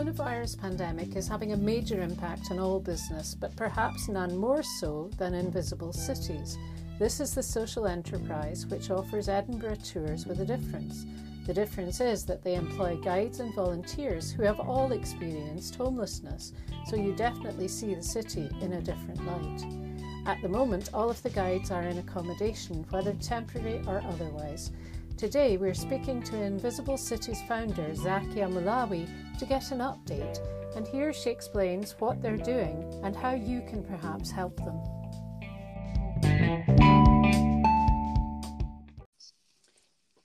coronavirus pandemic is having a major impact on all business, but perhaps none more so than Invisible Cities. This is the social enterprise which offers Edinburgh tours with a difference. The difference is that they employ guides and volunteers who have all experienced homelessness, so you definitely see the city in a different light. At the moment, all of the guides are in accommodation, whether temporary or otherwise. Today, we're speaking to Invisible Cities founder Zakia Moulaoui to get an update, and here she explains what they're doing and how you can perhaps help them.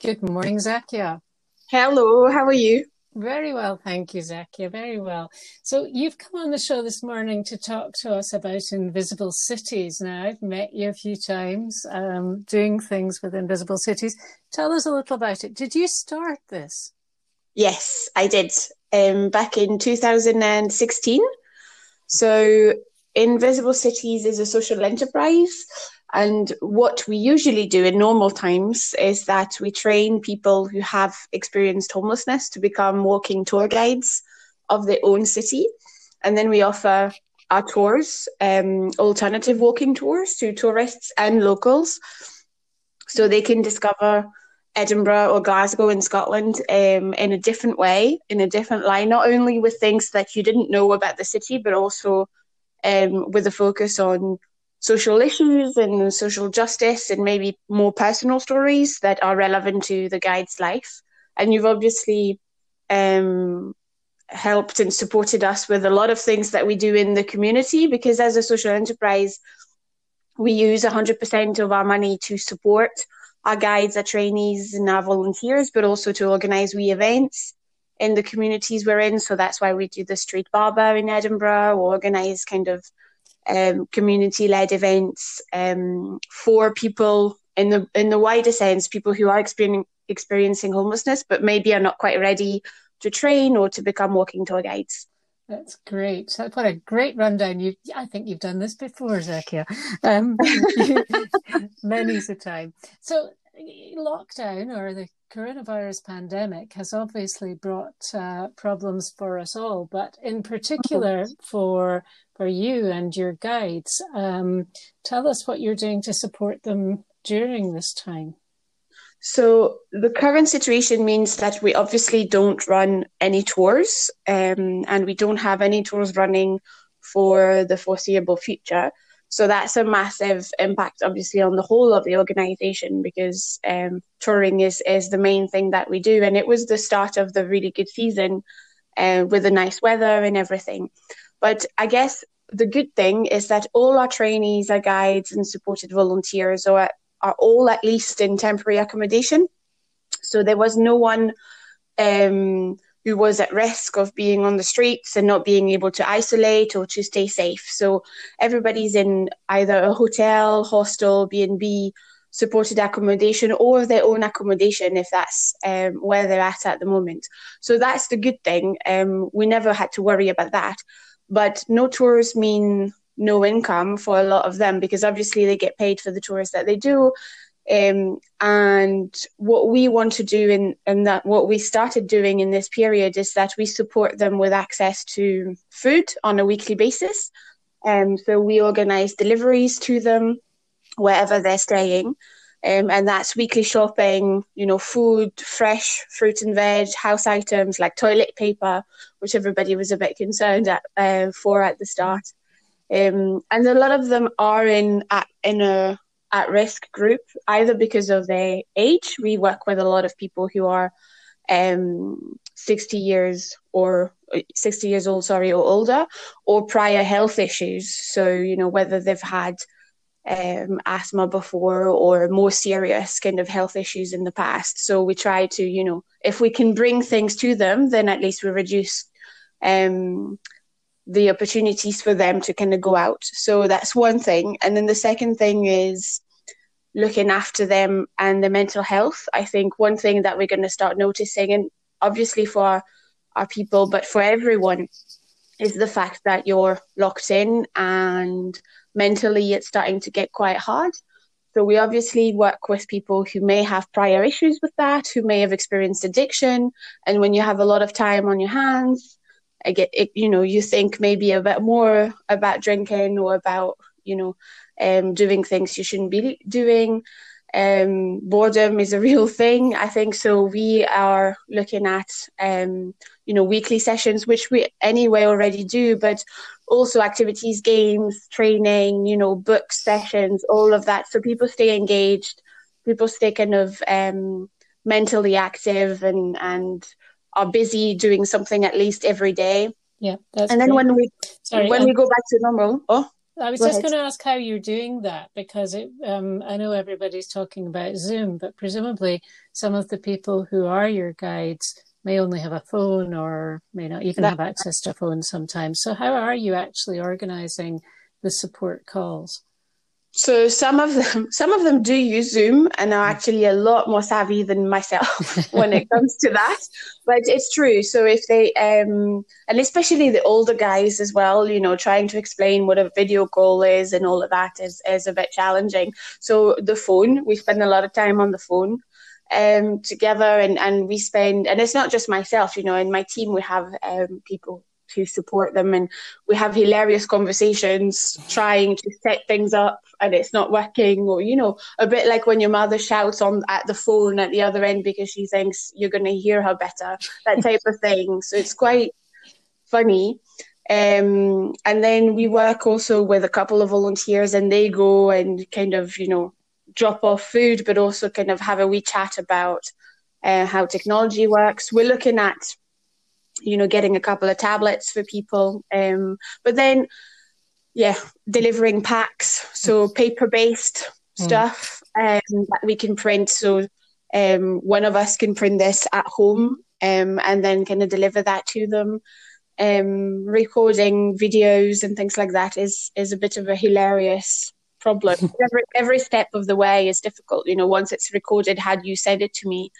Good morning, Zakia. Hello, how are you? Very well, thank you, Zakia. Very well. So you've come on the show this morning to talk to us about invisible cities. Now I've met you a few times um, doing things with invisible cities. Tell us a little about it. Did you start this? Yes, I did. Um, back in 2016. So Invisible Cities is a social enterprise and what we usually do in normal times is that we train people who have experienced homelessness to become walking tour guides of their own city. And then we offer our tours, um, alternative walking tours to tourists and locals so they can discover Edinburgh or Glasgow in Scotland um, in a different way, in a different line, not only with things that you didn't know about the city, but also um, with a focus on social issues and social justice and maybe more personal stories that are relevant to the guide's life. And you've obviously um, helped and supported us with a lot of things that we do in the community because as a social enterprise, we use 100% of our money to support our guides, our trainees, and our volunteers, but also to organise wee events in the communities we're in. So that's why we do the Street Barber in Edinburgh, organise kind of um, community-led events um, for people in the in the wider sense, people who are experiencing experiencing homelessness, but maybe are not quite ready to train or to become walking tour guides. That's great. What a great rundown. You, I think you've done this before, Zakia. Um, many's a time. So, lockdown or the coronavirus pandemic has obviously brought uh, problems for us all, but in particular for for you and your guides. Um, tell us what you're doing to support them during this time. So the current situation means that we obviously don't run any tours, um, and we don't have any tours running for the foreseeable future. So that's a massive impact, obviously, on the whole of the organisation because um, touring is is the main thing that we do, and it was the start of the really good season uh, with the nice weather and everything. But I guess the good thing is that all our trainees, our guides, and supported volunteers are are all at least in temporary accommodation. So there was no one um, who was at risk of being on the streets and not being able to isolate or to stay safe. So everybody's in either a hotel, hostel, B and B, supported accommodation, or their own accommodation if that's um, where they're at at the moment. So that's the good thing. Um, we never had to worry about that. But no tours mean no income for a lot of them because obviously they get paid for the tours that they do um, and what we want to do in, and that what we started doing in this period is that we support them with access to food on a weekly basis. Um, so we organise deliveries to them wherever they're staying. Um, and that's weekly shopping, you know, food, fresh fruit and veg, house items like toilet paper, which everybody was a bit concerned at, uh, for at the start. Um, and a lot of them are in at, in a at risk group, either because of their age. We work with a lot of people who are um, 60 years or 60 years old, sorry, or older, or prior health issues. So, you know, whether they've had um, asthma before or more serious kind of health issues in the past. So we try to, you know, if we can bring things to them, then at least we reduce um, the opportunities for them to kind of go out. So that's one thing. And then the second thing is looking after them and their mental health. I think one thing that we're going to start noticing, and obviously for our, our people, but for everyone, is the fact that you're locked in and mentally it's starting to get quite hard. So we obviously work with people who may have prior issues with that, who may have experienced addiction. And when you have a lot of time on your hands, I get it, you know, you think maybe a bit more about drinking or about, you know, um, doing things you shouldn't be doing. Um, boredom is a real thing. I think so. We are looking at, um, you know, weekly sessions, which we anyway already do, but also activities, games, training, you know, book sessions, all of that. So people stay engaged, people stay kind of um, mentally active and and are busy doing something at least every day. Yeah, and then great. when we Sorry, when um, we go back to normal, oh. I was Go just ahead. going to ask how you're doing that because it, um, I know everybody's talking about Zoom, but presumably some of the people who are your guides may only have a phone or may not even that, have access to a phone sometimes. So, how are you actually organizing the support calls? So some of them, some of them do use Zoom and are actually a lot more savvy than myself when it comes to that. But it's true. So if they, um, and especially the older guys as well, you know, trying to explain what a video call is and all of that is is a bit challenging. So the phone, we spend a lot of time on the phone um, together, and and we spend, and it's not just myself, you know, in my team we have um, people to support them. And we have hilarious conversations trying to set things up and it's not working or you know a bit like when your mother shouts on at the phone at the other end because she thinks you're going to hear her better that type of thing. So it's quite funny. Um, and then we work also with a couple of volunteers and they go and kind of you know drop off food but also kind of have a wee chat about uh, how technology works. We're looking at you know, getting a couple of tablets for people. Um, but then, yeah, delivering packs, so paper based mm. stuff um, that we can print. So um, one of us can print this at home um, and then kind of deliver that to them. Um, recording videos and things like that is is a bit of a hilarious problem. every every step of the way is difficult. You know, once it's recorded, how do you send it to me?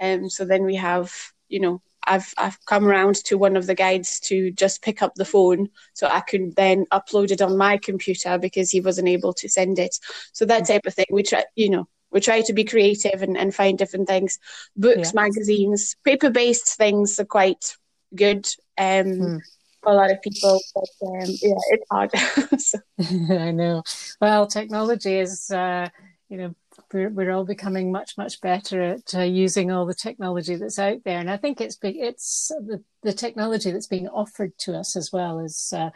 Um, so then we have, you know, I've I've come around to one of the guides to just pick up the phone so I could then upload it on my computer because he wasn't able to send it. So that type of thing. We try, you know, we try to be creative and, and find different things. Books, yeah. magazines, paper based things are quite good. Um. For a lot of people, but um, yeah, it's hard. so. I know. Well, technology is, uh, you know, we're, we're all becoming much much better at uh, using all the technology that's out there and i think it's it's the, the technology that's being offered to us as well is uh,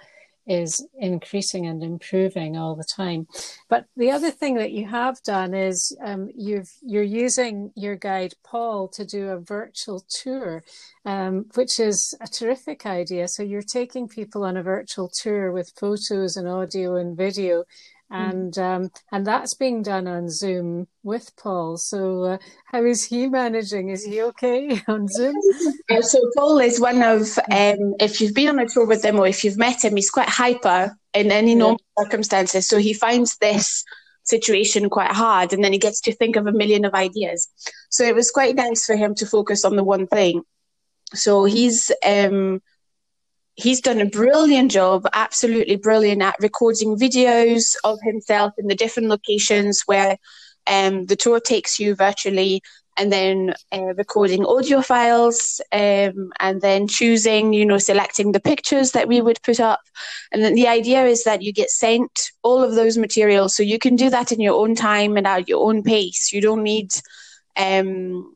is increasing and improving all the time. But the other thing that you have done is um, you've you're using your guide Paul to do a virtual tour, um, which is a terrific idea. So you're taking people on a virtual tour with photos and audio and video. And um, and that's being done on Zoom with Paul. So uh, how is he managing? Is he okay on Zoom? Yeah, so Paul is one of um, if you've been on a tour with him or if you've met him, he's quite hyper in any normal yeah. circumstances. So he finds this situation quite hard, and then he gets to think of a million of ideas. So it was quite nice for him to focus on the one thing. So he's um, he's done a brilliant job, absolutely brilliant at recording videos of himself in the different locations where um, the tour takes you virtually, and then uh, recording audio files, um, and then choosing, you know, selecting the pictures that we would put up. And then the idea is that you get sent all of those materials, so you can do that in your own time and at your own pace. You don't need um,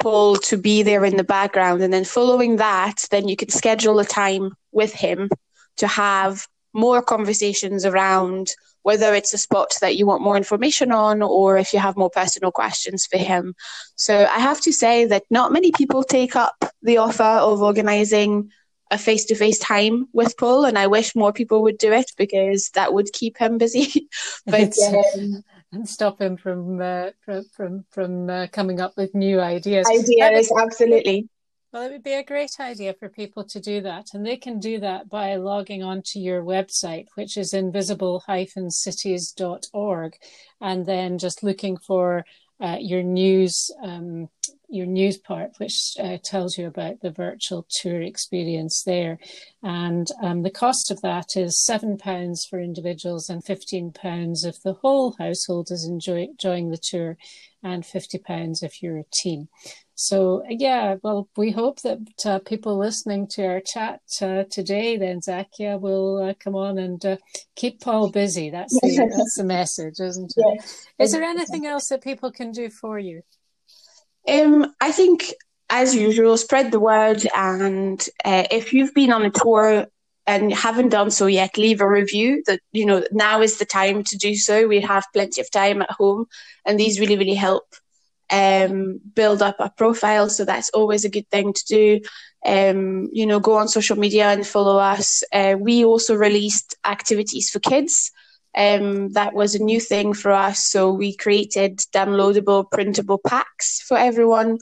Paul to be there in the background. And then following that, then you can schedule a time with him to have more conversations around whether it's a spot that you want more information on or if you have more personal questions for him. So I have to say that not many people take up the offer of organizing a face to face time with Paul, and I wish more people would do it because that would keep him busy. but um, and stop him from uh, from from, from uh, coming up with new ideas. Ideas, absolutely. Well, it would be a great idea for people to do that, and they can do that by logging onto your website, which is invisible-cities.org, and then just looking for uh, your news um, your news part, which uh, tells you about the virtual tour experience there. And um, the cost of that is £7 for individuals and £15 if the whole household is enjoy- enjoying the tour, and £50 if you're a team. So, yeah, well, we hope that uh, people listening to our chat uh, today, then, Zakia, will uh, come on and uh, keep Paul busy. That's the, that's the message, isn't it? Yes. Is there anything else that people can do for you? Um, I think, as usual, spread the word. And uh, if you've been on a tour and haven't done so yet, leave a review. That you know now is the time to do so. We have plenty of time at home, and these really, really help um, build up a profile. So that's always a good thing to do. Um, you know, go on social media and follow us. Uh, we also released activities for kids. Um, that was a new thing for us. So we created downloadable, printable packs for everyone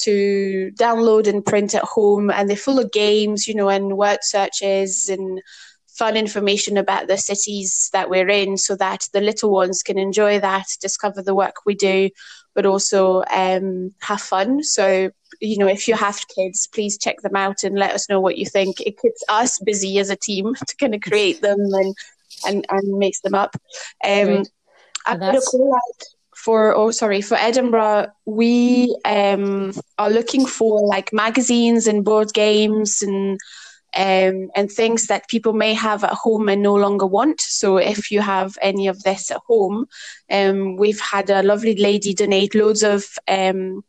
to download and print at home. And they're full of games, you know, and word searches and fun information about the cities that we're in so that the little ones can enjoy that, discover the work we do, but also um, have fun. So, you know, if you have kids, please check them out and let us know what you think. It keeps us busy as a team to kind of create them and and, and makes them up. Um, I put a call out for oh sorry for Edinburgh. We um, are looking for like magazines and board games and um, and things that people may have at home and no longer want. So if you have any of this at home, um, we've had a lovely lady donate loads of um,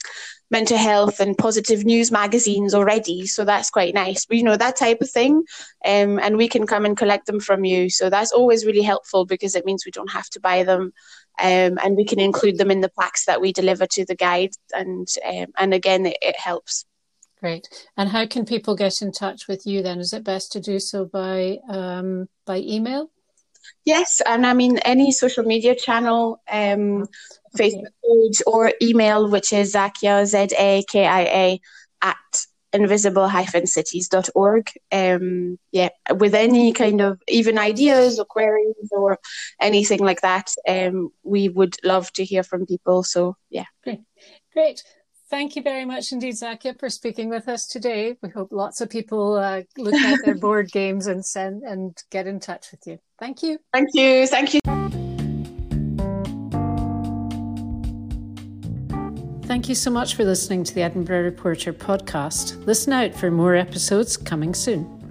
mental health and positive news magazines already. So that's quite nice. You know, that type of thing. Um, and we can come and collect them from you. So that's always really helpful because it means we don't have to buy them. Um, and we can include them in the packs that we deliver to the guides. And, um, and again, it, it helps. Great. And how can people get in touch with you then? Is it best to do so by um, by email? Yes, and I mean any social media channel, um, okay. Facebook page or email, which is Zakia Z A K I A at invisible-cities.org. Um, yeah, with any kind of even ideas or queries or anything like that, um, we would love to hear from people. So yeah, great, great. Thank you very much indeed, Zakia, for speaking with us today. We hope lots of people uh, look at their board games and send and get in touch with you. Thank you. Thank you. Thank you. Thank you so much for listening to the Edinburgh Reporter podcast. Listen out for more episodes coming soon.